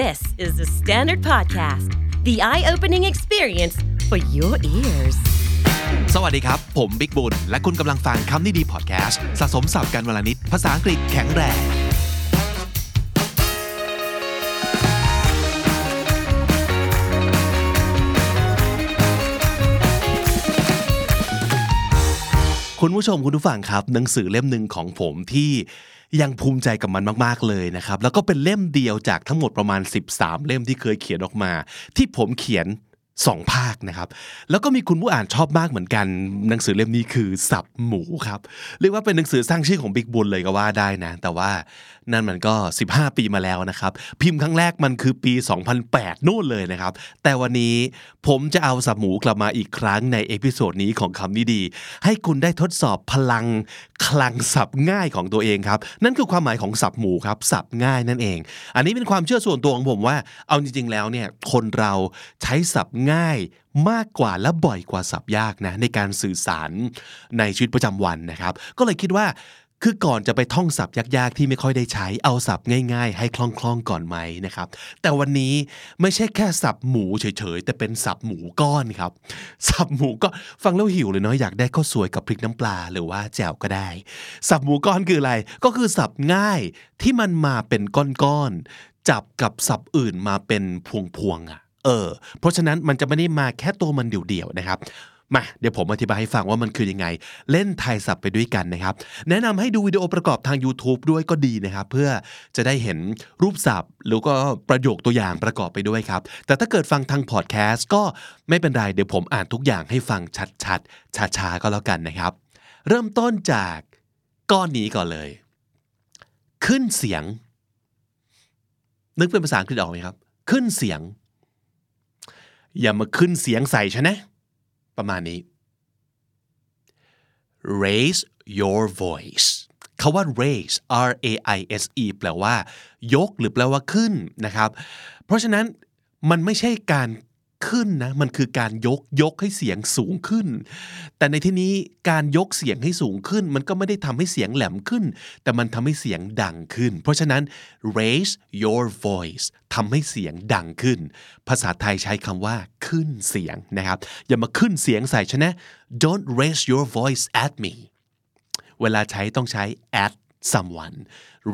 This is the Standard Podcast, the eye opening experience for your ears. สวัสดีครับ ผมบิ๊กบุญ และคุณกำลังฟังคำนี้ดีพอดแคสต์สะสมสับกันวลนิดภาษาอังกฤษแข็งแรง คุณผู้ชมคุณผู้ฟังครับ หนังสือเล่มหนึ่งของผมที่ ยังภูมิใจกับมันมากๆเลยนะครับ แล้วก็เป็นเล่มเดียวจากทั้งหมดประมาณ 13 เล่มที่เคยเขียนออกมา ที่ผมเขียน สองภาคนะครับ แล้วก็มีคุณผู้อ่านชอบมากเหมือนกัน หนังสือเล่มนี้คือศัพท์หมูครับ เรียกว่าเป็นหนังสือสร้างชื่อของบิ๊กบุญเลยก็ว่าได้นะ แต่ว่านั่นมันก็ 15 ปีมาแล้วนะครับ พิมพ์ครั้งแรกมันคือปี 2008 นู่นเลยนะครับ แต่วันนี้ผมจะเอาศัพท์หมูกลับมาอีกครั้งใน episode นี้ของคำนี้ดี ให้คุณได้ทดสอบพลังคลังสับง่ายของตัวเองครับ นั่นคือความหมายของสับหมูครับสับง่ายนั่นเอง อันนี้เป็นความเชื่อส่วนตัวของผมว่า เอาจริง ๆ แล้วเนี่ยคนเราใช้สับง่ายมากกว่าและบ่อยกว่าสับยากนะในการสื่อสารในชีวิตประจำวันนะครับ ก็เลยคิดว่าคือก่อนจะไปท่องศัพท์ยากๆ ที่ไม่ค่อยได้ใช้เอาศัพท์ง่ายๆ ให้คล่องๆก่อนไหมนะครับ แต่วันนี้ไม่ใช่แค่สับหมูเฉยๆ แต่เป็นสับหมูก้อนครับสับหมูก็ฟังแล้วหิวเลยเนาะอยากได้ข้าวสวยกับพริกน้ำปลาหรือว่าแจ่วก็ได้สับหมูก้อนคืออะไร ก็คือสับง่ายที่มันมาเป็นก้อนๆจับกับสับอื่นมาเป็นพวงๆอะ เออ เพราะฉะนั้นมันจะไม่ได้มาแค่ตัวมันเดี่ยวๆนะครับมาเดี๋ยวผมอธิบายให้ฟังว่ามันคือยังไง เล่นไทยศัพท์ไปด้วยกันนะครับ แนะนำให้ดูวิดีโอประกอบทาง YouTube ด้วยก็ดีนะครับ เพื่อจะได้เห็นรูปศัพท์แล้วก็ประโยคตัวอย่างประกอบไปด้วยครับ แต่ถ้าเกิดฟังทางพอดแคสต์ก็ไม่เป็นไร เดี๋ยวผมอ่านทุกอย่างให้ฟังชัดๆช้าๆก็แล้วกันนะครับ เริ่มต้นจากก้อนนี้ก่อนเลย ขึ้นเสียง นึกเป็นภาษาอังกฤษออกไหมครับ ขึ้นเสียง อย่ามาขึ้นเสียงใส่ฉันนะ ประมาณนี้ raise your voice คาว่า raise R A I S E แปลว่า ยกหรือแปลว่าขึ้นนะครับ เพราะฉะนั้นมันไม่ใช่การ ขึ้นนะมันคือการยกยกให้เสียงสูงขึ้น แต่ในที่นี้การยกเสียงให้สูงขึ้น มันก็ไม่ได้ทำให้เสียงแหลมขึ้น แต่มันทำให้เสียงดังขึ้น เพราะฉะนั้น raise your voice ทำให้เสียงดังขึ้น ภาษาไทยใช้คำว่าขึ้นเสียงนะครับ อย่ามาขึ้นเสียงใส่ฉันนะ don't raise your voice at me เวลาใช้ต้องใช้ at someone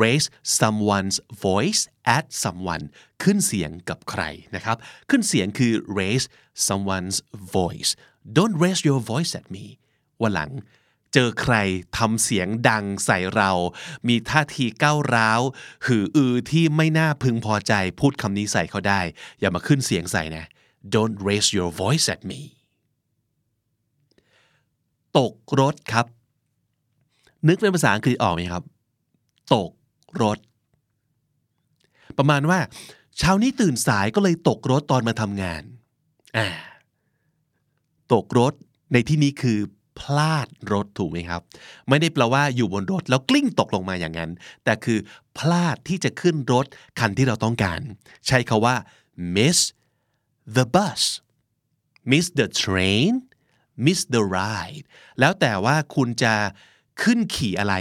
raise someone's voice at someone ขึ้นเสียงกับใครนะครับ ขึ้นเสียงคือ raise someone's voice don't raise your voice at me วันหลังเจอใครทำเสียงดังใส่เรา มีท่าทีก้าวร้าว หืออือที่ไม่น่าพึงพอใจพูดคำนี้ใส่เขาได้ อย่ามาขึ้นเสียงใส่นะ don't raise your voice at me ตกรถครับ นึกเป็นภาษาอังกฤษออกไหมครับ ตกรถ ประมาณว่าเช้านี้ตื่นสายก็เลยตกรถตอนมาทำงานอ่าตกรถในที่นี้คือพลาดรถถูกไหมครับ ไม่ได้แปลว่าอยู่บนรถแล้วกลิ้งตกลงมาอย่างนั้น แต่คือพลาดที่จะขึ้นรถคันที่เราต้องการ ใช้คาว่า miss the bus miss the train miss the ride แล้วแต่ว่าคุณจะขึ้นขี่อะไร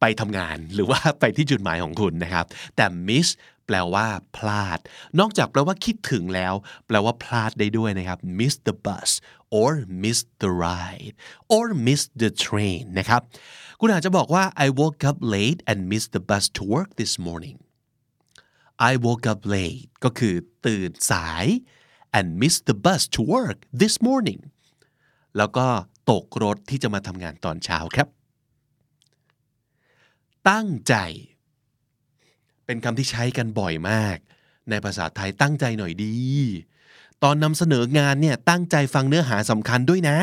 ไปทำงานหรือว่าไปที่จุดหมายของคุณนะครับ แต่ miss แปลว่า พลาด นอกจากแปลว่าคิดถึงแล้ว แปลว่าพลาดได้ด้วยนะครับ miss the bus or miss the ride or miss the train นะครับ คุณอาจจะบอกว่า I woke up late and missed the bus to work this morning I woke up late ก็คือตื่นสาย and missed the bus to work this morning แล้วก็ตกรถที่จะมาทำงานตอนเช้าครับ ตั้งใจ เป็นคำที่ใช้กันบ่อยมาก ในภาษาไทยตั้งใจหน่อยดี ตอนนำเสนองานเนี่ยตั้งใจฟังเนื้อหาสำคัญด้วยนะ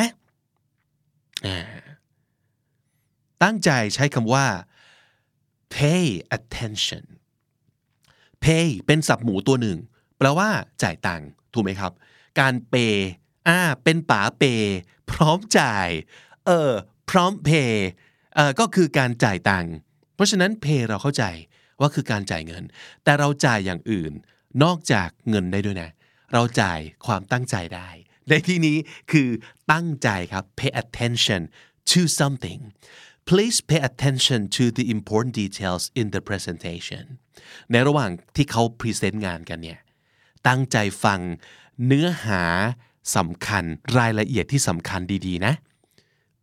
ตั้งใจใช้คำว่า pay attention pay เป็นศัพท์หมูตัวหนึ่ง แปลว่าจ่ายตังค์ถูกไหมครับ การเปย์อ่าเป็นป๋าเปย์พร้อมจ่าย เออพร้อมเพย์เออก็คือการจ่ายตังค์ เพราะฉะนั้นเพย์เราเข้าใจว่าคือการจ่ายเงิน แต่เราจ่ายอย่างอื่น นอกจากเงินได้ด้วยนะ เราจ่ายความตั้งใจได้ ในที่นี้คือตั้งใจครับ pay attention to something please pay attention to the important details in the presentation ในระหว่างที่เขา present งานกันเนี่ยตั้งใจฟังเนื้อหาสำคัญรายละเอียดที่สำคัญดีๆนะ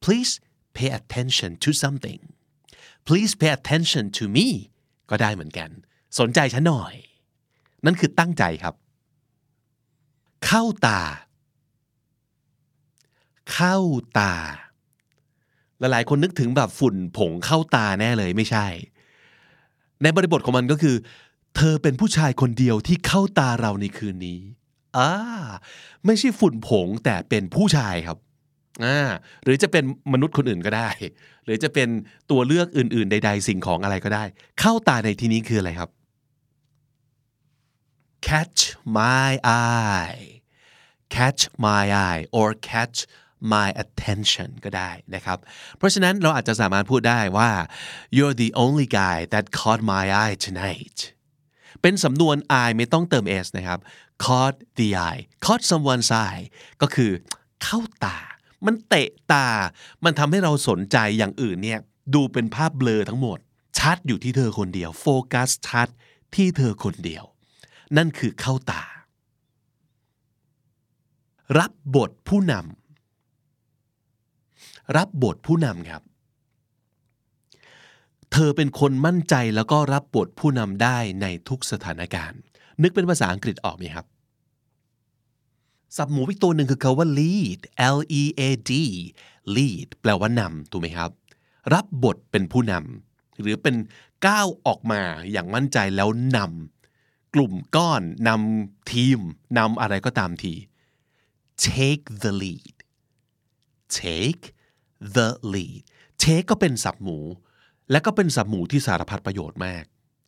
please pay attention to something please pay attention to me ก็ได้เหมือนกัน สนใจฉันหน่อย นั่นคือตั้งใจครับ เข้าตา เข้าตา หลายๆ คนนึกถึงแบบฝุ่นผงเข้าตาแน่เลยไม่ใช่ ในบริบทของมันก็คือ เธอเป็นผู้ชายคนเดียวที่เข้าตาเราในคืนนี้อ่าไม่ใช่ฝุ่นผงแต่เป็นผู้ชายครับ อ่าหรือจะเป็นมนุษย์คนอื่นก็ได้ หรือจะเป็นตัวเลือกอื่น ๆ ใด ๆ สิ่งของอะไรก็ได้ เข้าตาในที่นี้คืออะไรครับ catch my eye catch my eye or catch my attention ก็ได้นะครับ เพราะฉะนั้นเราอาจจะสามารถพูดได้ว่า you're the only guy that caught my eye tonight เป็นสำนวน eye ไม่ต้องเติม s นะครับ caught the eye caught someone's eye ก็คือเข้าตา มันเตะตา มันทำให้เราสนใจอย่างอื่นเนี่ยดูเป็นภาพเบลอทั้งหมด ชัดอยู่ที่เธอคนเดียว โฟกัสชัดที่เธอคนเดียว นั่นคือเข้าตา รับบทผู้นำรับบทผู้นำครับ เธอเป็นคนมั่นใจแล้วก็รับบทผู้นำได้ในทุกสถานการณ์ นึกเป็นภาษาอังกฤษออกไหมครับ สับหมูอีกตัวหนึ่งคือคาว่า lead L E A D lead แปลว่านำถูกไหมครับ รับบทเป็นผู้นำหรือเป็นก้าวออกมาอย่างมั่นใจแล้วนำกลุ่มก้อนนำทีมนำอะไรก็ตามที take the lead take the lead take ก็เป็นสับหมู และก็เป็นสับหมูที่สารพัดประโยชน์มาก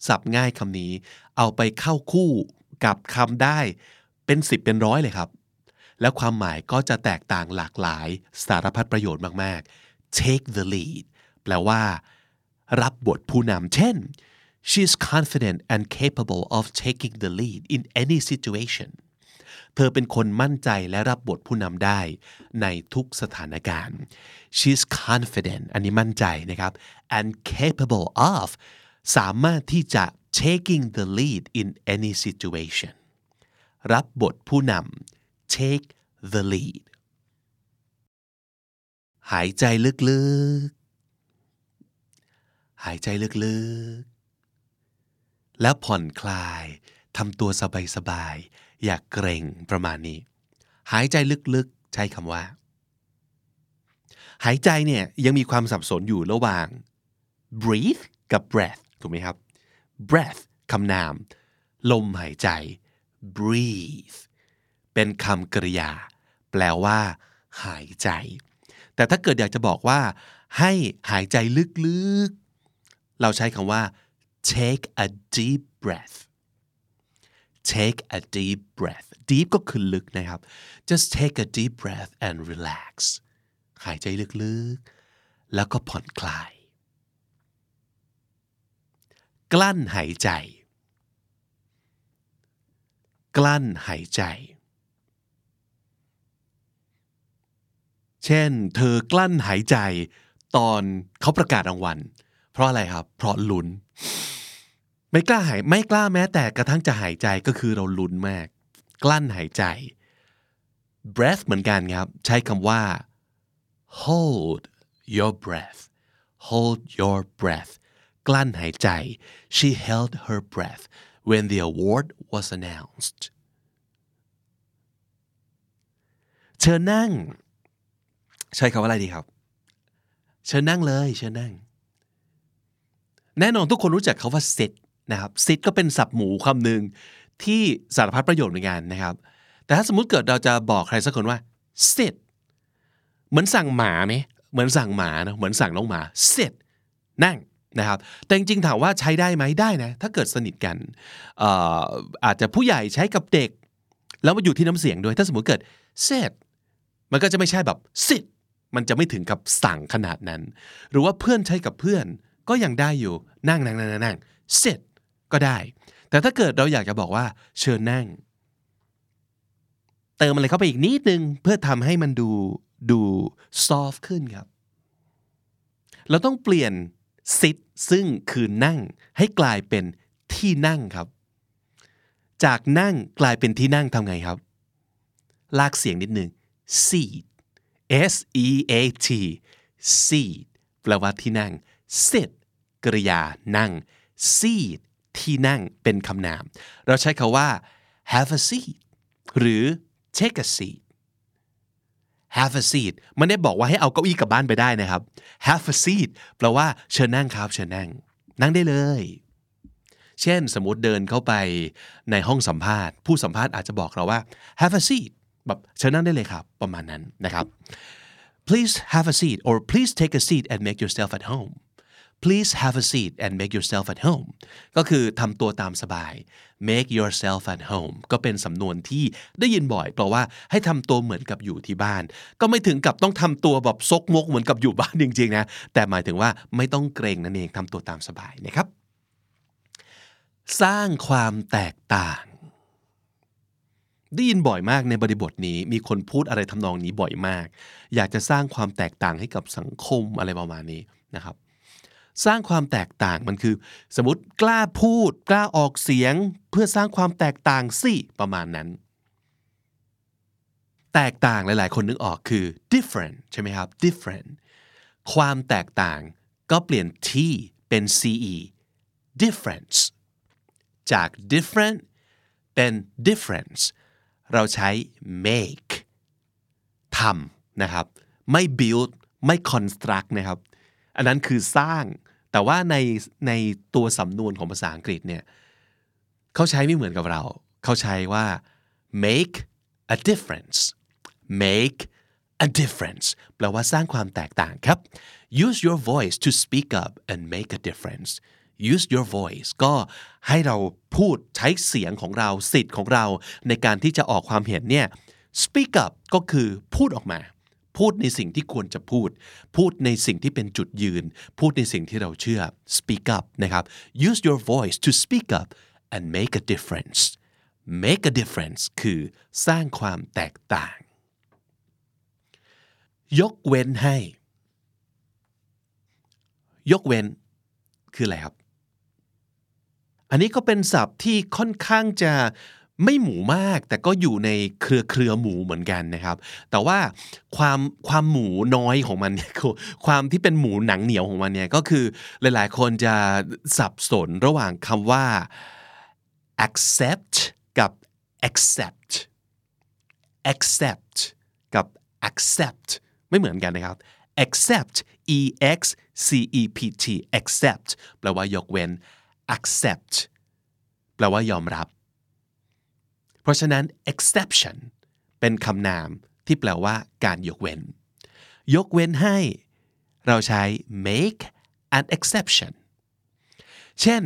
สับง่ายคำนี้เอาไปเข้าคู่กับคำได้เป็นสิบเป็นร้อยเลยครับ แล้วความหมายก็จะแตกต่างหลากหลายสารพัดประโยชน์มาก ๆ take the lead แปลว่า รับบทผู้นำเช่น she's confident and capable of taking the lead in any situation เธอเป็นคนมั่นใจและรับบทผู้นำได้ในทุกสถานการณ์ she's confident อันนี้มั่นใจนะครับ and capable of สามารถที่จะ taking the lead in any situation รับบทผู้นำ take the lead หายใจลึกๆ หายใจลึกๆ แล้วผ่อนคลายทำตัวสบายๆ อย่ากเกรงประมาณนี้ หายใจลึกๆ ใช้คำว่า หายใจเนี่ยยังมีความสับสนอยู่ระหว่าง breathe กับ breath ถูกไหมครับ breath คำนาม ลมหายใจ breathe เป็นคำกริยา แปลว่า หายใจ แต่ถ้าเกิดอยากจะบอกว่า ให้หายใจลึกๆ เราใช้คำว่า take a deep breath take a deep breath deep ก็คือลึกนะครับ just take a deep breath and relax หายใจลึกๆ แล้วก็ผ่อนคลาย กลั้นหายใจ กลั้นหายใจ เช่น เธอกลั้นหายใจตอนเขาประกาศรางวัล เพราะอะไรครับ เพราะลุ้น ไม่กล้าหายไม่กล้าแม้แต่กระทั่งจะหายใจก็คือเราลุ้นมาก กลั้นหายใจ breath เหมือนกันครับ ใช้คำว่า hold your breath hold your breath กลั้นหายใจ she held her breath when the award was announced เชิญนั่ง ใช้คำว่าอะไรดีครับเชิญนั่งเลยเชิญนั่ง แน่นอนทุกคนรู้จักคาว่า sit นะครับ sit ก็เป็นศัพท์หมูคำหนึ่งที่สารพัดประโยชน์เหมือนกันนะครับ แต่ถ้าสมมติเกิดเราจะบอกใครสักคนว่า sit เหมือนสั่งหมาไหมเหมือนสั่งหมานะเหมือนสั่งน้องหมา sit นั่งนะครับ แต่จริงๆถามว่าใช้ได้ไหมได้นะ ถ้าเกิดสนิทกันอาอาจจะผู้ใหญ่ใช้กับเด็ก แล้วมาอยู่ที่น้ำเสียงด้วย ถ้าสมมติเกิด sit มันก็จะไม่ใช่แบบ sit มันจะไม่ถึงกับสั่งขนาดนั้น หรือว่าเพื่อนใช้กับเพื่อนก็ยังได้อยู่นั่งนั่งนั่งนั่ง sit ก็ได้ แต่ถ้าเกิดเราอยากจะบอกว่าเชิญนั่ง เติมอะไรเข้าไปอีกนิดนึง เพื่อทำให้มันดูดู soft ขึ้นครับ เราต้องเปลี่ยน sit ซึ่งคือนั่งให้กลายเป็นที่นั่งครับ จากนั่งกลายเป็นที่นั่งทำไงครับ ลากเสียงนิดนึง seat S E A T seat แปลว่าที่นั่ง sit กริยานั่ง seat ที่นั่งเป็นคำนาม เราใช้คาว่า have a seat หรือ take a seat have a seat มันได้บอกว่าให้เอาเก้าอี้กลับบ้านไปได้นะครับ have a seat แปลว่าเชิญนั่งครับ เชิญนั่ง นั่งได้เลย เช่นสมมติเดินเข้าไปในห้องสัมภาษณ์ ผู้สัมภาษณ์อาจจะบอกเราว่า have a seat แบบเชิญนั่งได้เลยครับประมาณนั้นนะครับ please have a seat or please take a seat and make yourself at home please have a seat and make yourself at home ก็คือทำตัวตามสบาย make yourself at home ก็เป็นสำนวนที่ได้ยินบ่อยเพราะว่าให้ทำตัวเหมือนกับอยู่ที่บ้าน ก็ไม่ถึงกับต้องทำตัวแบบซกมกเหมือนกับอยู่บ้านจริงๆนะ แต่หมายถึงว่าไม่ต้องเกรงนั่นเองทำตัวตามสบายนะครับ สร้างความแตกต่าง ได้ยินบ่อยมากในบริบทนี้ มีคนพูดอะไรทำนองนี้บ่อยมาก อยากจะสร้างความแตกต่างให้กับสังคมอะไรประมาณนี้นะครับ สร้างความแตกต่างมันคือ สมมติกล้าพูด กล้าออกเสียง เพื่อสร้างความแตกต่างสิประมาณนั้น แตกต่างหลาย ๆ คนนึกออกคือ different ใช่ไหมครับ different ความแตกต่างก็เปลี่ยน t เป็น ce difference จาก different เป็น difference เราใช้ make ทำนะครับ ไม่ build ไม่ construct นะครับ อันนั้นคือสร้าง แต่ว่าในในตัวสำนวนของภาษาอังกฤษเนี่ยเขาใช้ไม่เหมือนกับเรา เขาใช้ว่า make a difference make a difference แปลว่าสร้างความแตกต่างครับ use your voice to speak up and make a difference use your voice ก็ให้เราพูดใช้เสียงของเราสิทธิ์ของเราในการที่จะออกความเห็นเนี่ย speak up ก็คือพูดออกมา พูดในสิ่งที่ควรจะพูด พูดในสิ่งที่เป็นจุดยืน พูดในสิ่งที่เราเชื่อ speak up นะครับ use your voice to speak up and make a difference make a difference คือสร้างความแตกต่าง ยกเว้นให้ ยกเว้นคืออะไรครับ อันนี้ก็เป็นศัพท์ที่ค่อนข้างจะไม่หมูมาก แต่ก็อยู่ในเครือเครือหมูเหมือนกันนะครับ แต่ว่าความความหมูน้อยของมันเนี่ยความที่เป็นหมูหนังเหนียวของมันเนี่ยก็คือหลายๆ คนจะสับสนระหว่างคำว่า accept กับ accept accept กับ accept ไม่เหมือนกันนะครับ accept e x c e p t accept แปลว่ายกเว้น accept แปลว่ายอมรับ เพราะฉะนั้น exception เป็นคำนามที่แปลว่าการยกเว้น ยกเว้นให้ เราใช้ make an exception เช่น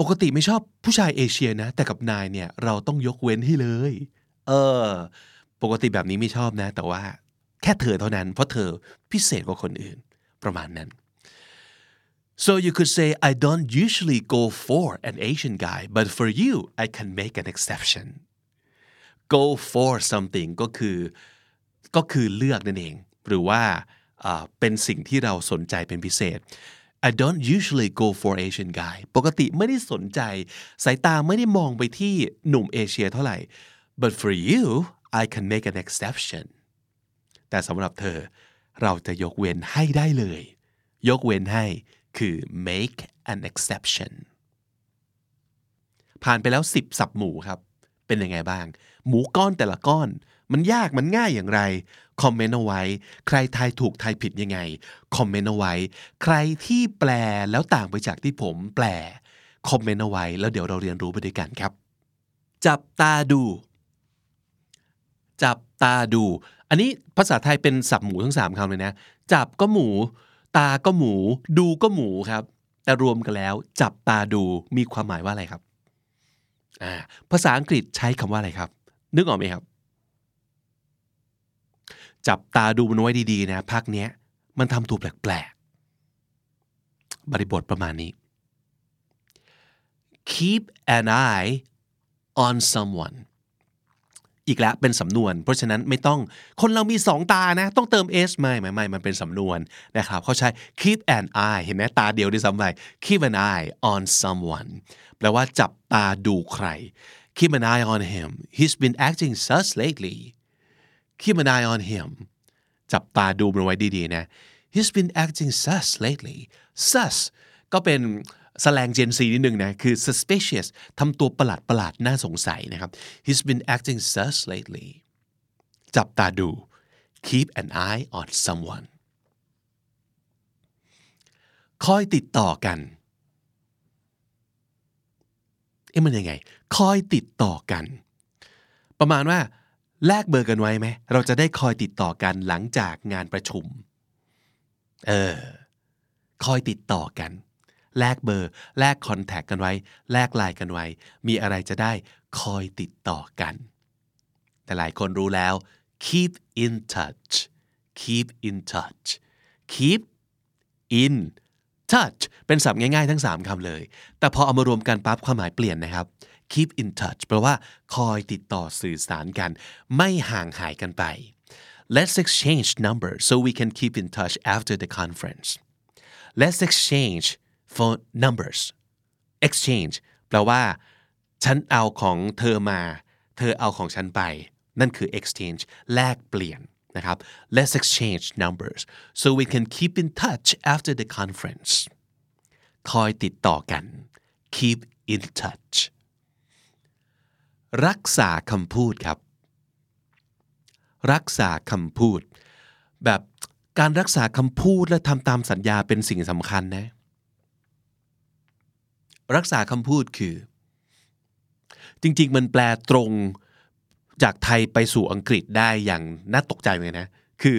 ปกติไม่ชอบผู้ชายเอเชียนะ แต่กับนายเนี่ย เราต้องยกเว้นให้เลย เออ ปกติแบบนี้ไม่ชอบนะ แต่ว่าแค่เธอเท่านั้น เพราะเธอพิเศษกว่าคนอื่น ประมาณนั้น so you could say I don't usually go for an Asian guy but for you I can make an exception go for something ก็คือก็คือเลือกนั่นเอง หรือว่าเป็นสิ่งที่เราสนใจเป็นพิเศษ I don't usually go for Asian guy ปกติไม่ได้สนใจ สายตาไม่ได้มองไปที่หนุ่มเอเชียเท่าไหร่ but for you I can make an exception แต่สำหรับเธอเราจะยกเว้นให้ได้เลย ยกเว้นให้ คือ make an exception ผ่านไปแล้ว 10 สับหมูครับ เป็นยังไงบ้าง หมูก้อนแต่ละก้อน มันยากมันง่ายอย่างไร คอมเมนต์เอาไว้ ใครทายถูกทายผิดยังไง คอมเมนต์เอาไว้ ใครที่แปลแล้วต่างไปจากที่ผมแปล คอมเมนต์เอาไว้ แล้วเดี๋ยวเราเรียนรู้ไปด้วยกันครับ จับตาดู จับตาดู อันนี้ภาษาไทยเป็นสับหมูทั้งสามคำเลยนะ จับก็หมู ตาก็หมู ดูก็หมูครับ แต่รวมกันแล้ว จับตาดูมีความหมายว่าอะไรครับภาษาอังกฤษใช้คำว่าอะไรครับ นึกออกไหมครับ จับตาดูมันไว้ดีๆนะพักเนี้ย มันทำตัวแปลกๆบริบทประมาณนี้ keep an eye on someone อีกแล้วเป็นสำนวน เพราะฉะนั้นไม่ต้องคนเรามีสองตานะ ต้องเติม s ไม่ไม่ไม่มันเป็นสำนวนนะครับเขาใช้ keep an eye เห็นไหมตาเดียวด้วยซ้ำไป keep an eye on someone แปลว่าจับตาดูใคร keep an eye on him he's been acting sus lately keep an eye on him จับตาดูมันไว้ดีๆนะ he's been acting sus lately sus ก็เป็น สแลง Gen Z นิดนึงนะคือ suspicious ทำตัวประหลาดประหลาดน่าสงสัยนะครับ he's been acting sus lately จับตาดู keep an eye on someone คอยติดต่อกัน เอ๊ะมันยังไง คอยติดต่อกัน ประมาณว่าแลกเบอร์กันไว้ไหม เราจะได้คอยติดต่อกันหลังจากงานประชุม เออ คอยติดต่อกัน แลกเบอร์ แลกคอนแทคกันไว้ แลกไลน์กันไว้ มีอะไรจะได้คอยติดต่อกัน แต่หลายคนรู้แล้ว keep in touch keep in touch keep in touch เป็นศัพท์ง่ายๆทั้ง 3คำเลย แต่พอเอามารวมกันปั๊บความหมายเปลี่ยนนะครับ keep in touch แปลว่าคอยติดต่อสื่อสารกัน ไม่ห่างหายกันไป let's exchange numbers so we can keep in touch after the conference let's exchange phone numbers exchange แปลว่าฉันเอาของเธอมา เธอเอาของฉันไป นั่นคือ exchange แลกเปลี่ยนนะครับ let's exchange numbers so we can keep in touch after the conference คอยติดต่อกัน keep in touch รักษาคำพูดครับ รักษาคำพูด แบบการรักษาคำพูดและทำตามสัญญาเป็นสิ่งสำคัญนะ รักษาคำพูดคือ จริง ๆ มันแปลตรงจากไทยไปสู่อังกฤษได้อย่างน่าตกใจเลยนะ คือ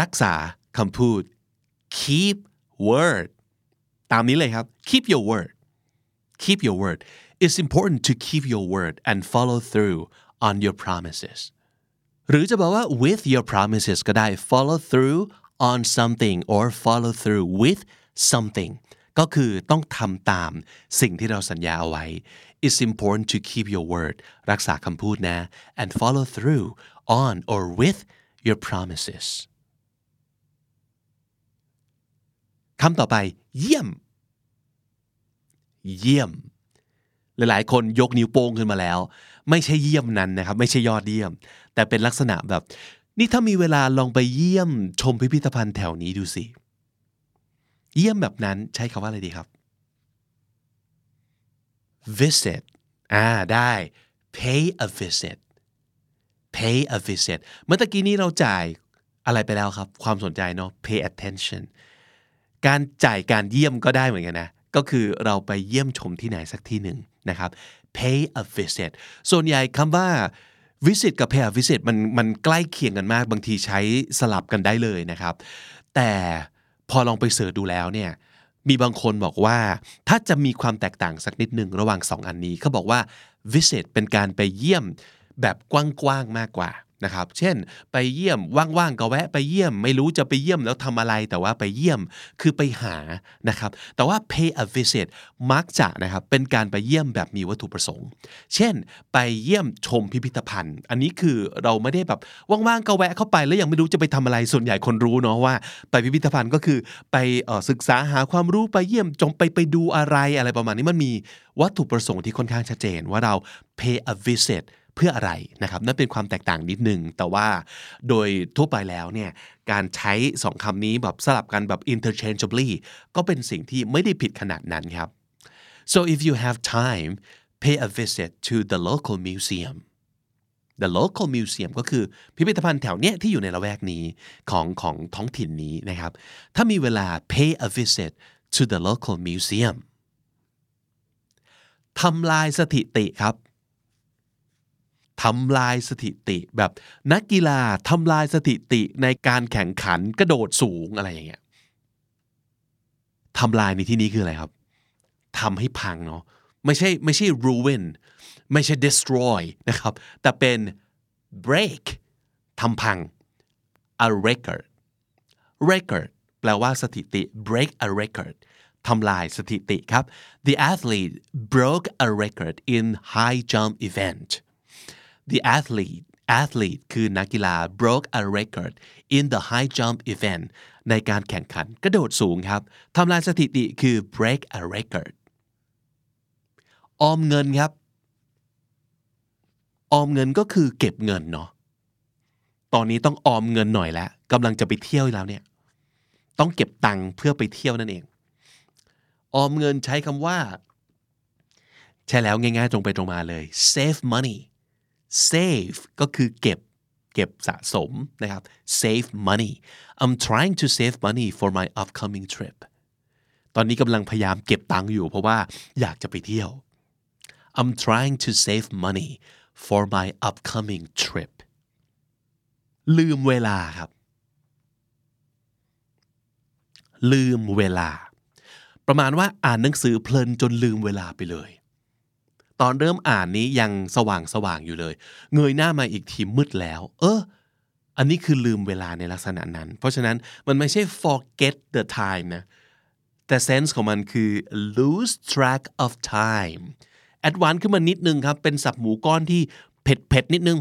รักษาคำพูด keep word ตามนี้เลยครับ keep your word keep your word it's important to keep your word and follow through on your promises หรือจะบอกว่า with your promises ก็ได้ follow through on something or follow through with something ก็คือต้องทำตามสิ่งที่เราสัญญาเอาไว้ it's important to keep your word รักษาคำพูดนะ and follow through on or with your promises คำต่อไป เยี่ยม เยี่ยม หลายๆ คนยกนิ้วโป้งขึ้นมาแล้ว ไม่ใช่เยี่ยมนั้นนะครับ ไม่ใช่ยอดเยี่ยม แต่เป็นลักษณะแบบ นี่ถ้ามีเวลาลองไปเยี่ยมชมพิพิธภัณฑ์แถวนี้ดูสิ เยี่ยมแบบนั้นใช้คำว่าอะไรดีครับ visit อ่าได้ pay a visit pay a visit เมื่อตะกี้นี้เราจ่ายอะไรไปแล้วครับ ความสนใจเนาะ pay attention การจ่ายการเยี่ยมก็ได้เหมือนกันนะ ก็คือเราไปเยี่ยมชมที่ไหนสักที่หนึ่งนะครับ pay a visit ส่วนใหญ่คำว่า visit กับ pay a visit มันมันใกล้เคียงกันมาก บางทีใช้สลับกันได้เลยนะครับ แต่ พอลองไปเสิร์ชดูแล้วเนี่ยมีบางคนบอกว่าถ้าจะมีความแตกต่างสักนิดหนึ่งระหว่างสองอันนี้เขาบอกว่า visit เป็นการไปเยี่ยมแบบกว้างๆมากกว่า นะครับ เช่น ไปเยี่ยมว่างๆก็แวะไปเยี่ยม ไม่รู้จะไปเยี่ยมแล้วทำอะไรแต่ว่าไปเยี่ยมคือไปหานะครับ แต่ว่า pay a visit มักจะนะครับเป็นการไปเยี่ยมแบบมีวัตถุประสงค์ เช่น ไปเยี่ยมชมพิพิธภัณฑ์ อันนี้คือเราไม่ได้แบบว่างๆก็แวะเข้าไปแล้วยังไม่รู้จะไปทำอะไรส่วนใหญ่คนรู้เนาะว่า ไปพิพิธภัณฑ์ก็คือไปศึกษาหาความรู้ไปเยี่ยมจงไปไปดูอะไรอะไรประมาณนี้มันมีวัตถุประสงค์ที่ค่อนข้างชัดเจนว่าเรา pay a visit เพื่ออะไรนะครับนั่นเป็นความแตกต่างนิดนึง แต่ว่าโดยทั่วไปแล้วเนี่ยการใช้สองคำนี้แบบสลับกันแบบ interchangeably ก็เป็นสิ่งที่ไม่ได้ผิดขนาดนั้นครับ so if you have time pay a visit to the local museum the local museum ก็คือพิพิธภัณฑ์แถวเนี้ยที่อยู่ในละแวกนี้ของของท้องถิ่นนี้นะครับ ถ้ามีเวลา pay a visit to the local museum ทำลายสถิติครับ ทำลายสถิติแบบนักกีฬาทำลายสถิติในการแข่งขันกระโดดสูงอะไรอย่างเงี้ยทำลายในที่นี้คืออะไรครับทำให้พังเนาะไม่ใช่ไม่ใช่ ruin ไม่ใช่ destroy นะครับ แต่เป็น break ทำพัง a record record แปลว่าสถิติ break a record ทำลายสถิติครับ the athlete broke a record in high jump event the athlete athlete คือนักกีฬา broke a record in the high jump event ในการแข่งขันกระโดดสูงครับทำลายสถิติคือ break a record ออมเงินครับ ออมเงินก็คือเก็บเงินเนาะตอนนี้ต้องออมเงินหน่อยแล้วกำลังจะไปเที่ยวแล้วเนี่ย ต้องเก็บตังค์เพื่อไปเที่ยวนั่นเอง ออมเงินใช้คำว่า ใช่แล้วง่ายๆตรงไปตรงมาเลย save money save ก็คือเก็บเก็บสะสมนะครับ save money I'm trying to save money for my upcoming trip ตอนนี้กำลังพยายามเก็บตังค์อยู่เพราะว่าอยากจะไปเที่ยว I'm trying to save money for my upcoming trip ลืมเวลาครับ ลืมเวลา ประมาณว่าอ่านหนังสือเพลินจนลืมเวลาไปเลย ตอนเริ่มอ่านนี้ยังสว่างสว่างอยู่เลย เงยหน้ามาอีกทีมืดแล้ว เออ อันนี้คือลืมเวลาในลักษณะนั้น เพราะฉะนั้นมันไม่ใช่ forget the time นะ แต่ sense ของมันคือ lose track of time advance ขึ้นมานิดนึงครับ เป็นสับหมูก้อนที่เผ็ดเผ็ดนิดนึง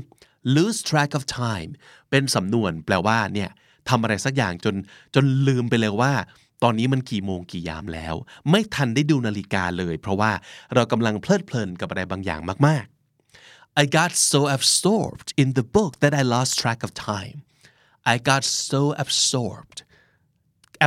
lose track of time เป็นสำนวนแปลว่าเนี่ยทำอะไรสักอย่างจนจนลืมไปเลยว่า ตอนนี้มันกี่โมงกี่ยามแล้ว ไม่ทันได้ดูนาฬิกาเลย เพราะว่าเรากำลังเพลิดเพลินกับอะไรบางอย่างมาก ๆ I got so absorbed in the book that I lost track of time I got so absorbed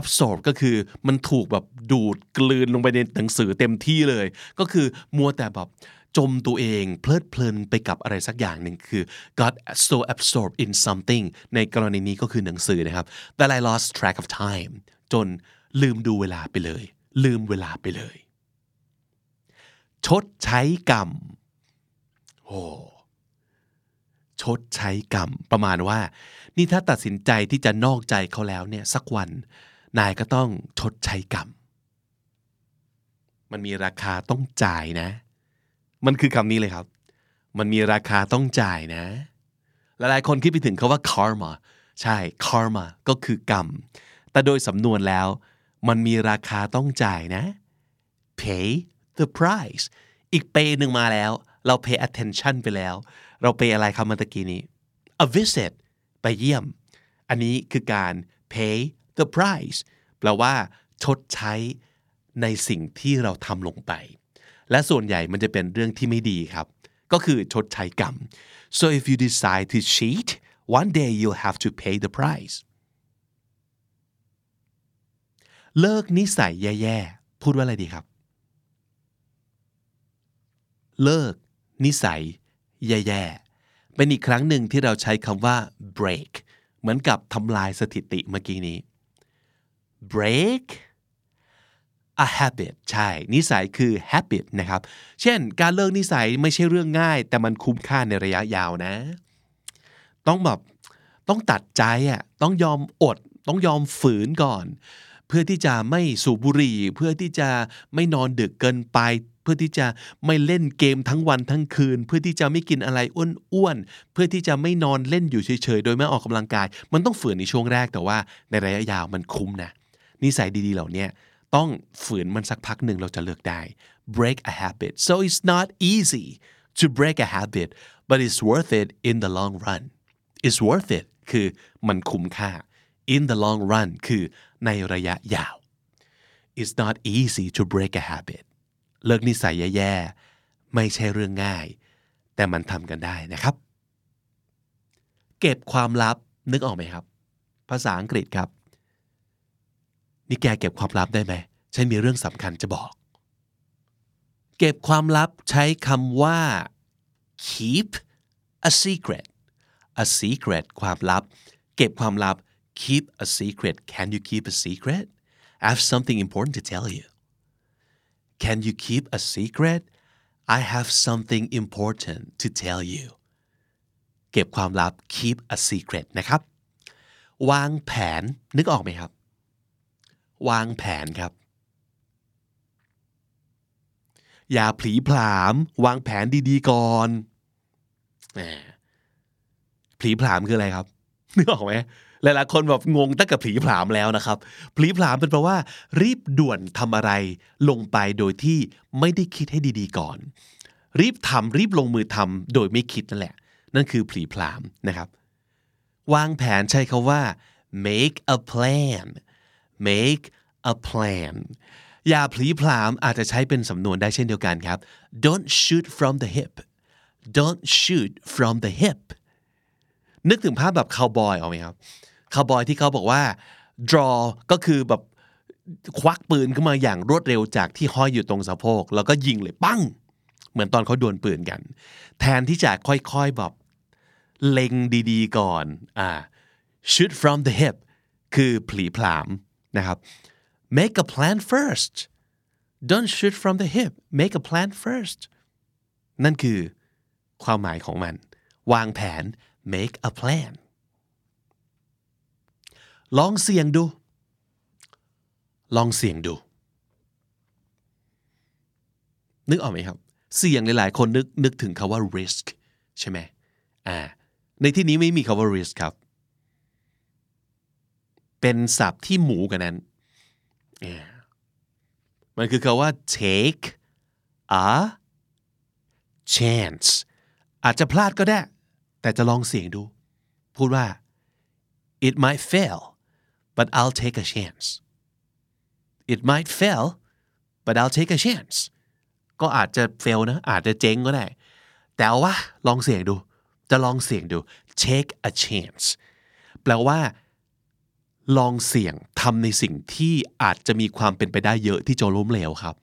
absorb ก็คือมันถูกแบบดูดกลืนลงไปในหนังสือเต็มที่เลย ก็คือมัวแต่แบบจมตัวเองเพลิดเพลินไปกับอะไรสักอย่างหนึ่งคือ got so absorbed in something ในกรณีนี้ก็คือหนังสือนะครับ that I lost track of time จน ลืมดูเวลาไปเลย ลืมเวลาไปเลย ชดใช้กรรมโอ้ชดใช้กรรมประมาณว่า นี่ถ้าตัดสินใจที่จะนอกใจเขาแล้วเนี่ยสักวัน นายก็ต้องชดใช้กรรม มันมีราคาต้องจ่ายนะ มันคือคำนี้เลยครับ มันมีราคาต้องจ่ายนะ หลายๆคนคิดไปถึงคาว่า karma ใช่ karma ก็คือกรรม แต่โดยสำนวนแล้ว มันมีราคาต้องจ่ายนะ pay the price อีกเปหนึ่งมาแล้ว เรา pay attention ไปแล้ว เรา pay อะไรคำเมื่อกี้นี้ a visit ไปเยี่ยม อันนี้คือการ pay the price แปลว่า ชดใช้ในสิ่งที่เราทำลงไป และส่วนใหญ่มันจะเป็นเรื่องที่ไม่ดีครับ ก็คือชดใช้กรรม so if you decide to cheat one day you'll have to pay the price เลิกนิสัยแย่ๆ พูดว่าอะไรดีครับ เลิกนิสัยแย่ๆ เป็นอีกครั้งหนึ่งที่เราใช้คำว่า break เหมือนกับทำลายสถิติเมื่อกี้นี้ break a habit ใช่ นิสัยคือ habit นะครับ เช่น การเลิกนิสัยไม่ใช่เรื่องง่าย แต่มันคุ้มค่าในระยะยาวนะ ต้องแบบต้องตัดใจอะต้องยอมอด ต้องยอมฝืนก่อน เพื่อที่จะไม่สูบบุหรี่ เพื่อที่จะไม่นอนดึกเกินไป เพื่อที่จะไม่เล่นเกมทั้งวันทั้งคืน เพื่อที่จะไม่กินอะไรอ้วนๆเพื่อที่จะไม่นอนเล่นอยู่เฉยๆ โดยไม่ออกกำลังกาย มันต้องฝืนในช่วงแรกแต่ว่าในระยะยาวมันคุ้มนะนิสัยดีๆเหล่านี้ต้องฝืนมันสักพักหนึ่งเราจะเลิกได้ break a habit so it's not easy to break a habit but it's worth it in the long run it's worth it คือมันคุ้มค่า in the long run คือในระยะยาว it's not easy to break a habit เลิกนิสัยแย่ๆ ไม่ใช่เรื่องง่าย แต่มันทำกันได้นะครับ เก็บความลับนึกออกไหมครับ ภาษาอังกฤษครับ นี่แกเก็บความลับได้ไหม ฉันมีเรื่องสำคัญจะบอก เก็บความลับใช้คำว่า keep a secret a secret ความลับ เก็บความลับ keep a secret can you keep a secret I have something important to tell you can you keep a secret I have something important to tell you เก็บความลับ keep a secret นะครับ วางแผนนึกออกไหมครับ วางแผนครับ อย่าผีผลาม วางแผนดีๆก่อนแหมผีผลามคืออะไรครับนึกออกไหม หลายๆคนแบบงงตั้งแต่ผลีผลามแล้วนะครับผลีผลามเป็นแปลว่า รีบด่วนทำอะไรลงไปโดยที่ไม่ได้คิดให้ดีๆก่อน รีบทำรีบลงมือทำโดยไม่คิดนั่นแหละ นั่นคือผลีผลามนะครับ วางแผนใช้คาว่า make a plan make a plan อย่าผลีผลามอาจจะใช้เป็นสำนวนได้เช่นเดียวกันครับ don't shoot from the hip don't shoot from the hip นึกถึงภาพแบบคาวบอยออกไหมครับ คาวบอยที่เขาบอกว่า draw ก็คือแบบควักปืนขึ้นมาอย่างรวดเร็วจากที่ห้อยอยู่ตรงสะโพก แล้วก็ยิงเลยปั้ง เหมือนตอนเขาดวลปืนกัน แทนที่จะค่อยๆแบบเล็งดีๆก่อนอ่า shoot from the hip คือผลีผลามนะครับ make a plan first don't shoot from the hip make a plan first นั่นคือความหมายของมัน วางแผน make a plan ลองเสี่ยงดู ลองเสี่ยงดู นึกออกไหมครับ เสี่ยงหลายๆ คนนึกนึกถึงคาว่า risk ใช่ไหมอ่า ในที่นี้ไม่มีคาว่า risk ครับ เป็นศัพท์ที่หมูกันนั้น มันคือคาว่า take a chance อาจจะพลาดก็ได้ แต่จะลองเสี่ยงดู พูดว่า it might fail but I'll take a chance it might fail but I'll take a chance ก็อาจจะ fail นะ อาจจะเจ๊งก็ได้ แต่ว่าลองเสี่ยงดู จะลองเสี่ยงดู take a chance แปลว่า ลองเสี่ยงทำในสิ่งที่อาจจะมีความเป็นไปได้เยอะที่จะล้มเหลวครับ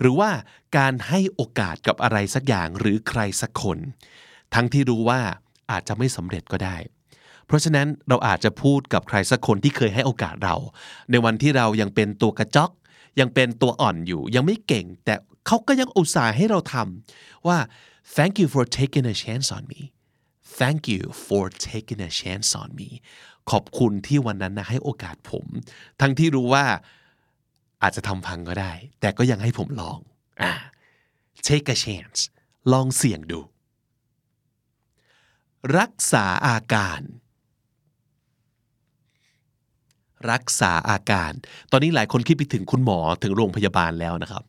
หรือว่าการให้โอกาสกับอะไรสักอย่างหรือใครสักคน ทั้งที่รู้ว่าอาจจะไม่สำเร็จก็ได้ เพราะฉะนั้นเราอาจจะพูดกับใครสักคนที่เคยให้โอกาสเรา ในวันที่เรายังเป็นตัวกระจอกยังเป็นตัวอ่อนอยู่ยังไม่เก่ง แต่เขาก็ยังอุตส่าห์ให้เราทำว่า thank you for taking a chance on me thank you for taking a chance on me ขอบคุณที่วันนั้นนะให้โอกาสผม ทั้งที่รู้ว่าอาจจะทำพังก็ได้ แต่ก็ยังให้ผมลองอ่า take a chance ลองเสี่ยงดู รักษาอาการ รักษาอาการ ตอนนี้หลายคนคิดไปถึงคุณหมอถึงโรงพยาบาลแล้วนะครับ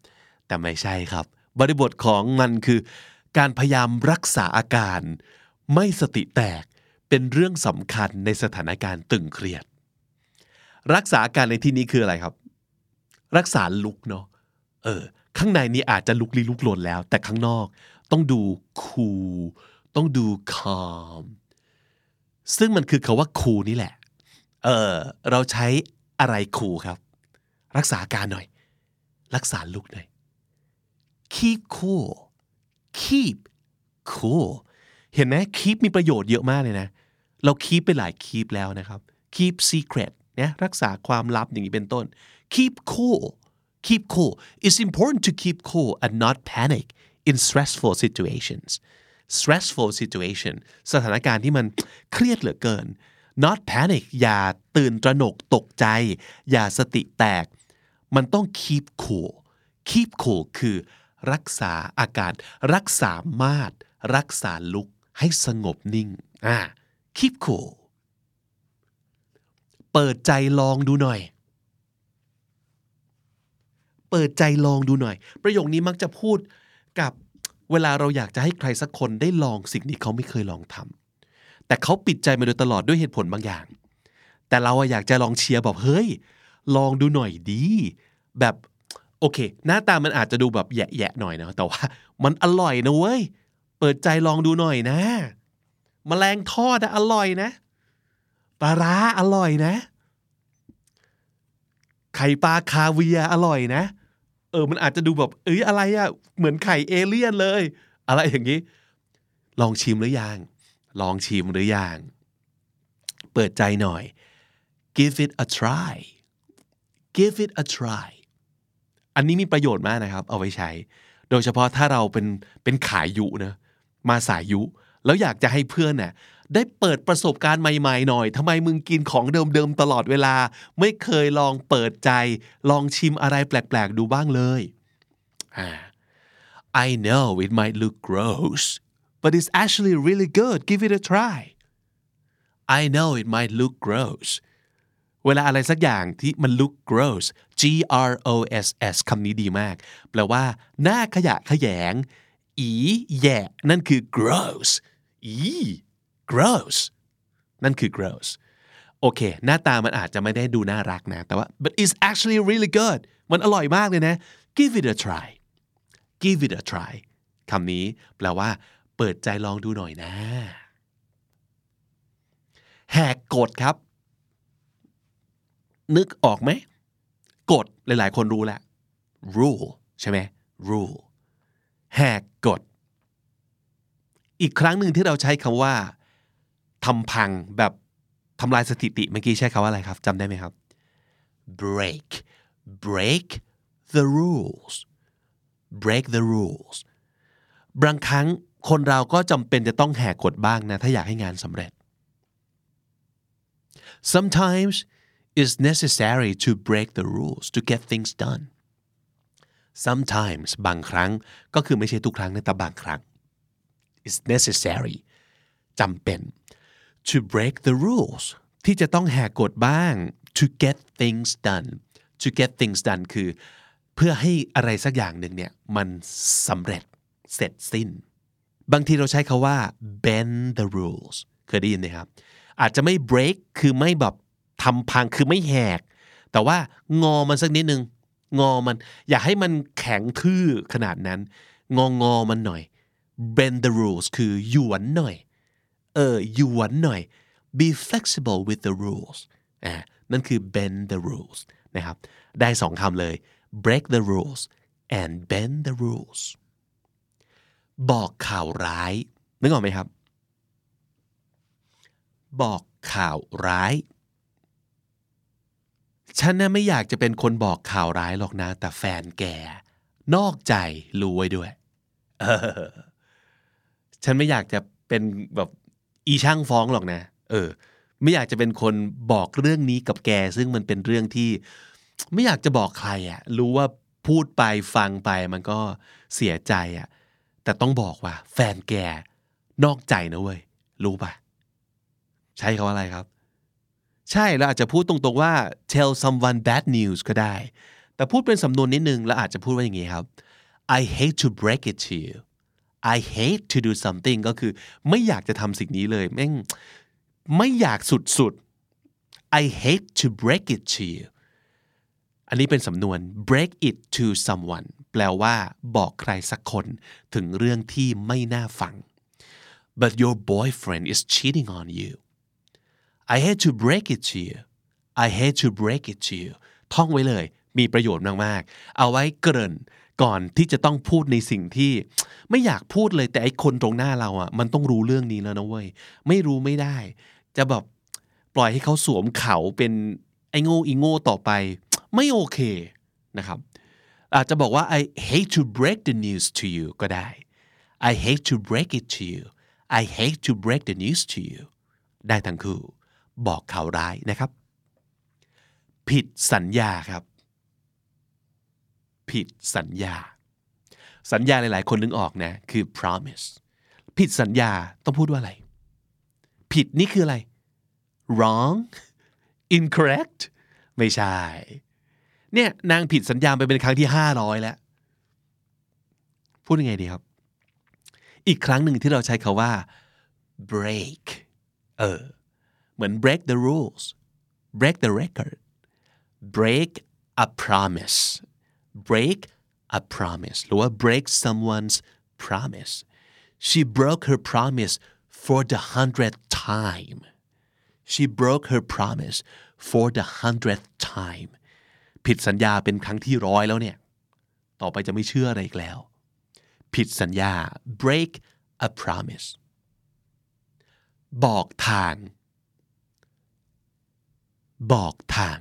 แต่ไม่ใช่ครับ บริบทของมันคือ การพยายามรักษาอาการ ไม่สติแตกเป็นเรื่องสำคัญในสถานการณ์ตึงเครียด รักษาอาการในที่นี้คืออะไรครับ รักษาลุกเนาะเออ ข้างในนี้อาจจะลุกลี้ลุกลนแล้ว แต่ข้างนอกต้องดูคูลต้องดู calm ซึ่งมันคือคาว่าคูลนี่แหละ เออเราใช้อะไรคูลครับ รักษาการหน่อย รักษาลุกหน่อย keep cool keep cool เห็นไหม keep มีประโยชน์เยอะมากเลยนะ เรา keep ไปหลาย keep แล้วนะครับ keep secret เนี่ยรักษาความลับอย่างนี้เป็นต้น keep cool keep cool it's important to keep cool and not panic in stressful situations stressful situation สถานการณ์ที่มันเครียดเหลือเกิน not panic อย่าตื่นตระหนกตกใจ อย่าสติแตก มันต้อง keep cool keep cool คือรักษาอาการ รักษามาตรรักษาลุกให้สงบนิ่งอ่า keep cool เปิดใจลองดูหน่อย เปิดใจลองดูหน่อย ประโยคนี้มักจะพูดกับเวลาเราอยากจะให้ใครสักคนได้ลองสิ่งที่เขาไม่เคยลองทำ แต่เขาปิดใจมาโดยตลอดด้วยเหตุผลบางอย่าง แต่เราอยากจะลองเชียร์บอกเฮ้ย ลองดูหน่อยดี แบบโอเค หน้าตามันอาจจะดูแบบแยะๆหน่อยนะแต่ว่า มันอร่อยนะเว้ย เปิดใจลองดูหน่อยนะมแมลงทอดอร่อยนะปลาร้าอร่อยนะ ไข่ปลาคาเวียอร่อยนะ เออ มันอาจจะดูแบบ เอ้ยอะไรอะเหมือนไข่เอเลี่ยนเลย อะไรอย่างนี้ ลองชิมหรือยัง ลองชิมหรืออยัง เปิดใจหน่อย give it a try give it a try อันนี้มีประโยชน์มากนะครับ เอาไว้ใช้ โดยเฉพาะถ้าเราเป็นเป็นขายยุนะมาสายยุ แล้วอยากจะให้เพื่อนน่ะได้เปิดประสบการณ์ใหม่ๆหน่อยทำไมมึงกินของเดิมๆตลอดเวลา ไม่เคยลองเปิดใจ ลองชิมอะไรแปลกๆดูบ้างเลย I know it might look gross but it's actually really good give it a try I know it might look gross เวลาอะไรสักอย่างที่มัน look gross G R O S S คำนี้ดีมาก แปลว่าหน้าขยะขยง อีแย่นั่นคือ gross อี gross นั่นคือ gross โอเค หน้าตามันอาจจะไม่ได้ดูน่ารักนะ แต่ว่า but it's actually really good มันอร่อยมากเลยนะ give it a try give it a try คำนี้แปลว่า เปิดใจลองดูหน่อยนะ แหกกฎครับ นึกออกไหมกฎหลาย ๆ คนรู้แหละ rule ใช่ไหม rule แหกกฎ อีกครั้งหนึ่งที่เราใช้คำว่าทำพังแบบทำลายสถิติเมื่อกี้ใช้คำว่าอะไรครับจำได้ไหมครับ break break the rules break the rules บางครั้ง คนเราก็จำเป็นจะต้องแหกกฎบ้างนะ ถ้าอยากให้งานสำเร็จ sometimes it's necessary to break the rules to get things done sometimes บางครั้งก็คือไม่ใช่ทุกครั้งนะแต่บางครั้ง it's necessary จำเป็น to break the rules ที่จะต้องแหกกฎบ้าง to get things done to get things done คือ เพื่อให้อะไรสักอย่างหนึ่งเนี่ย มันสำเร็จเสร็จสิ้น บางทีเราใช้คาว่า bend the rules เคยได้ยินไหมครับ อาจจะไม่ break คือไม่แบบทำพังคือไม่แหก แต่ว่างอมันสักนิดนึง งอมัน อย่าให้มันแข็งทื่อขนาดนั้น งองอมันหน่อย bend the rules คือหยวนหน่อย เออหยวนหน่อย be flexible with the rules อ่านั่นคือ bend the rules นะครับ ได้สองคำเลย break the rules and bend the rules บอกข่าวร้าย นึกออกไหมครับ บอกข่าวร้าย ฉันน่ะไม่อยากจะเป็นคนบอกข่าวร้ายหรอกนะ แต่แฟนแก นอกใจรู้ไว้ด้วย เออ ฉันไม่อยากจะเป็นแบบอีช่างฟ้องหรอกนะ เออ ไม่อยากจะเป็นคนบอกเรื่องนี้กับแก ซึ่งมันเป็นเรื่องที่ ไม่อยากจะบอกใครอะรู้ว่าพูดไปฟังไปมันก็เสียใจอะ แต่ต้องบอกว่า แฟนแกนอกใจนะเว้ย รู้ปะใช่เขาว่าอะไรครับ ใช่เราอาจจะพูดตรงๆว่า tell someone bad news ก็ได้ แต่พูดเป็นสำนวนนิดนึงแล้วอาจจะพูดว่าอย่างนี้ครับ I hate to break it to you I hate to do something ก็คือไม่อยากจะทำสิ่งนี้เลยแม่งไม่อยากสุดๆ I hate to break it to you อันนี้เป็นสำนวน break it to someone แปลว่าบอกใครสักคนถึงเรื่องที่ไม่น่าฟัง but your boyfriend is cheating on you I hate to break it to you I hate to break it to you ท่องไว้เลย มีประโยชน์มากๆ เอาไว้เกริ่นก่อนที่จะต้องพูดในสิ่งที่ไม่อยากพูดเลยแต่ไอ้คนตรงหน้าเราอะมันต้องรู้เรื่องนี้แล้วนะเว้ย ไม่รู้ไม่ได้ จะแบบปล่อยให้เขาสวมเขาเป็นไอ้โง่อีโง่ต่อไป ไม่โอเคนะครับ อาจจะบอกว่า I hate to break the news to you ก็ได้ I hate to break it to you I hate to break the news to you ได้ทั้งคู่ บอกข่าวร้ายนะครับ ผิดสัญญาครับ ผิดสัญญา สัญญาหลายๆ คนนึกออกนะ คือ promise ผิดสัญญาต้องพูดว่าอะไร ผิดนี่คืออะไร wrong incorrect ไม่ใช่ เนี่ยนางผิดสัญญาไปเป็นครั้งที่ห้าร้อยแล้ว พูดยังไงดีครับ อีกครั้งหนึ่งที่เราใช้คาว่า break เออ เหมือน break the rules break the record break a promise break a promise หรือว่า break someone's promise she broke her promise for the hundredth time she broke her promise for the hundredth time ผิดสัญญาเป็นครั้งที่ร้อยแล้วเนี่ย ต่อไปจะไม่เชื่ออะไรอีกแล้ว ผิดสัญญา break a promise บอกทาง บอกทาง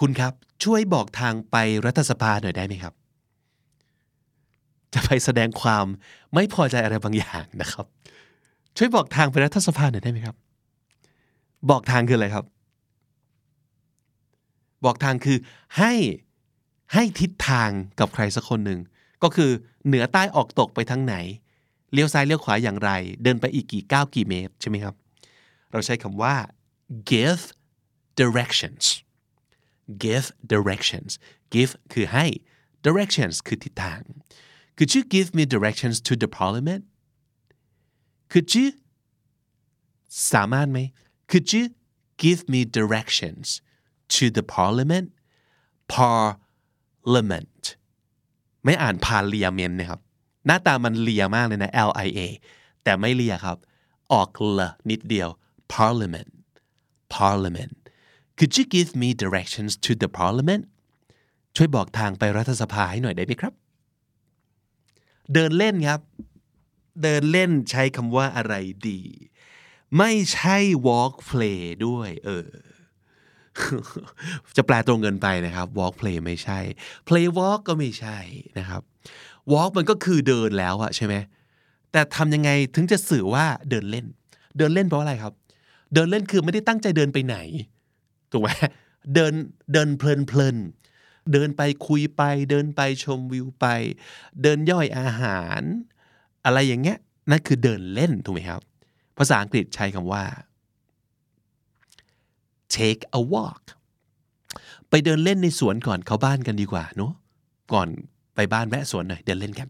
คุณครับช่วยบอกทางไปรัฐสภาหน่อยได้ไหมครับ จะไปแสดงความไม่พอใจอะไรบางอย่างนะครับ ช่วยบอกทางไปรัฐสภาหน่อยได้ไหมครับ บอกทางคืออะไรครับ บอกทางคือให้ให้ทิศทางกับใครสักคนหนึ่ง ก็คือเหนือใต้ออกตกไปทางไหน เลี้ยวซ้ายเลี้ยวขวาอย่างไร เดินไปอีกกี่ก้าวกี่เมตรใช่ไหมครับ เราใช้คำว่า give directions give directions give คือให้ directions คือทิศทาง Could you give me directions to the parliament could you สามารถไหม could you give me directions to the parliament parliament ไม่อ่าน parliament นะครับ หน้าตามันเลียมากเลยนะ L I A แต่ไม่เลียครับ ออกลนิดเดียว parliament parliament could you give me directions to the parliament ช่วยบอกทางไปรัฐสภาให้หน่อยได้ไหมครับ เดินเล่นครับ เดินเล่นใช้คำว่าอะไรดี ไม่ใช่ walk play ด้วย เออ จะแปลตรงเงินไปนะครับ walk play ไม่ใช่ play walk ก็ไม่ใช่นะครับ walk มันก็คือเดินแล้วอะใช่ไหมแต่ทำยังไงถึงจะสื่อว่าเดินเล่น เดินเล่นเพราะอะไรครับ เดินเล่นคือไม่ได้ตั้งใจเดินไปไหนถูกไหมเดินเดินเพลินเพลินเดินไปคุยไป เดินไปชมวิวไป เดินย่อยอาหาร อะไรอย่างเงี้ยนั่นคือเดินเล่นถูกไหมครับ ภาษาอังกฤษใช้คำว่า take a walk ไปเดินเล่นในสวนก่อนเข้าบ้านกันดีกว่าเนาะก่อนไปบ้านแวะสวนหน่อยเดินเล่นกัน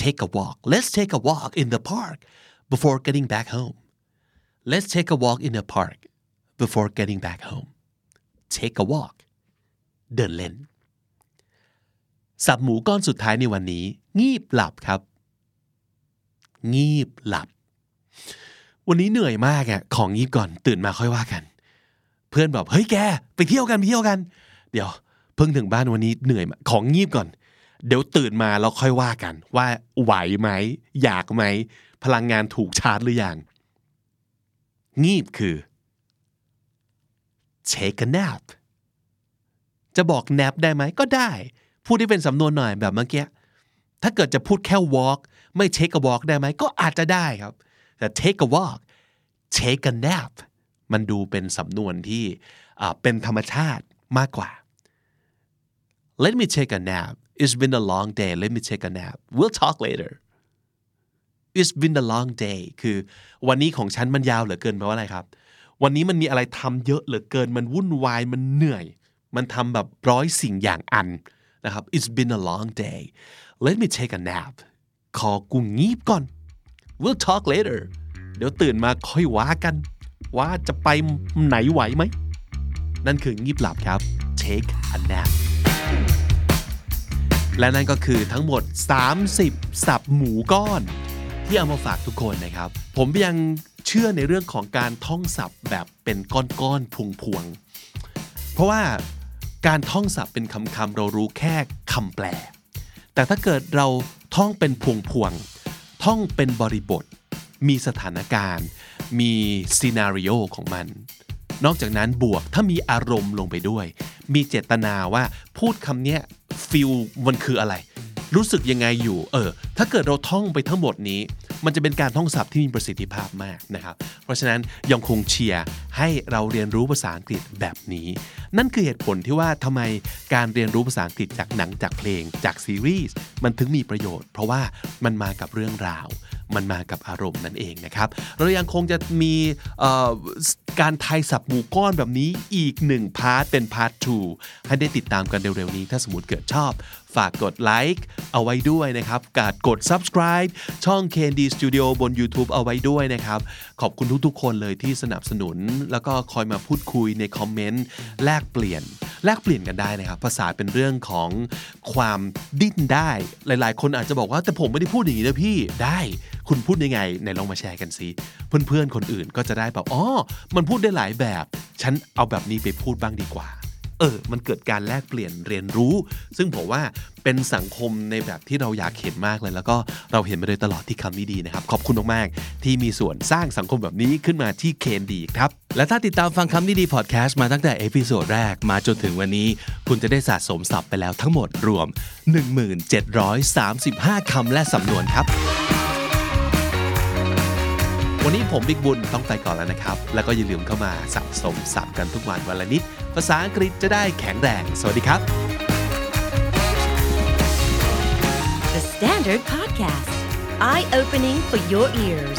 take a walk let's take a walk in the park before getting back home let's take a walk in the park before getting back home take a walk เดินเล่น สับหมูก้อนสุดท้ายในวันนี้ งีบหลับครับ งีบหลับ วันนี้เหนื่อยมากอะของงีบก่อนตื่นมาค่อยว่ากัน เพื่อนบอกเฮ้ยแกไปเที่ยวกันไปเที่ยวกัน เดี๋ยวเพิ่งถึงบ้านวันนี้เหนื่อยมาของงีบก่อน เดี๋ยวตื่นมาเราค่อยว่ากัน ว่าไหวไหมอยากไหมพลังงานถูกชาร์จหรือยังงีบคือ take a nap จะบอก nap ได้ไหมก็ได้ พูดได้เป็นสำนวนหน่อยแบบเมื่อกี้ถ้าเกิดจะพูดแค่ walk ไม่ take a walk ได้ไหมก็อาจจะได้ครับ แต่ take a walk take a nap มันดูเป็นสำนวนที่เป็นธรรมชาติมากกว่า Let me take a nap It's been a long day Let me take a nap We'll talk later It's been a long day คือวันนี้ของฉันมันยาวเหลือเกินแปลว่าอะไรครับ วันนี้มันมีอะไรทำเยอะเหลือเกิน มันวุ่นวาย มันเหนื่อย มันทำแบบร้อยสิ่งอย่างอันนะครับ It's been a long day Let me take a nap ขอกูงีบก่อน We'll talk later เดี๋ยวตื่นมาค่อยว่ากัน ว่าจะไปไหนไหวไหม นั่นคืองีบหลับครับ take a nap และนั่นก็คือทั้งหมด 30 สับหมูก้อน ที่เอามาฝากทุกคนนะครับ ผมยังเชื่อในเรื่องของการท่องศัพท์แบบเป็นก้อนๆพวงๆ เพราะว่าการท่องศัพท์เป็นคำๆเรารู้แค่คำแปล แต่ถ้าเกิดเราท่องเป็นพวงๆ ท่องเป็นบริบท มีสถานการณ์ มีซีนารีโอของมัน นอกจากนั้นบวกถ้ามีอารมณ์ลงไปด้วย มีเจตนาว่าพูดคำเนี้ยฟิลมันคืออะไร รู้สึกยังไงอยู่ เออ ถ้าเกิดเราท่องไปทั้งหมดนี้ มันจะเป็นการท่องศัพท์ที่มีประสิทธิภาพมากนะครับ เพราะฉะนั้นยังคงเชียร์ให้เราเรียนรู้ภาษาอังกฤษแบบนี้ นั่นคือเหตุผลที่ว่าทำไมการเรียนรู้ภาษาอังกฤษจากหนังจากเพลงจากซีรีส์มันถึงมีประโยชน์ เพราะว่ามันมากับเรื่องราว มันมากับอารมณ์นั่นเองนะครับ เรายังคงจะมีการทายศัพท์หมูก้อนแบบนี้อีกหนึ่ง part เป็น part 2 ให้ได้ติดตามกันเร็วๆนี้ ถ้าสมมติเกิดชอบ ฝากกดไลค์เอาไว้ด้วยนะครับฝากกด subscribe ช่อง Candy Studio บน YouTube เอาไว้ด้วยนะครับ ขอบคุณทุกๆ คนเลยที่สนับสนุน แล้วก็คอยมาพูดคุยในคอมเมนต์แลกเปลี่ยนแลกเปลี่ยนกันได้นะครับ ภาษาเป็นเรื่องของความดิ้นได้ หลายๆ คนอาจจะบอกว่าแต่ผมไม่ได้พูดอย่างนี้นะพี่ได้ คุณพูดยังไงไหนลองมาแชร์กันสิเพื่อนๆคนอื่นก็จะได้แบบอ๋อมันพูดได้หลายแบบ ฉันเอาแบบนี้ไปพูดบ้างดีกว่า เออ มันเกิดการแลกเปลี่ยนเรียนรู้ ซึ่งผมว่าเป็นสังคมในแบบที่เราอยากเห็นมากเลย แล้วก็เราเห็นมาโดยตลอดที่คำนี้ดีนะครับ ขอบคุณมากๆ ที่มีส่วนสร้างสังคมแบบนี้ขึ้นมาที่คำนี้ดีครับและถ้าติดตามฟังคำนี้ดีพอดแคสต์มาตั้งแต่ episode แรกมาจนถึงวันนี้ คุณจะได้สะสมศัพท์ไปแล้วทั้งหมดรวม 1735คำและสำนวนครับ วันนี้ผมบิ๊กบุญต้องไปก่อนแล้วนะครับ แล้วก็อย่าลืมเข้ามาสะสมศัพท์กันทุกวันวันละนิด ภาษาอังกฤษจะได้แข็งแรง สวัสดีครับ The Standard Podcast, eye opening for your ears.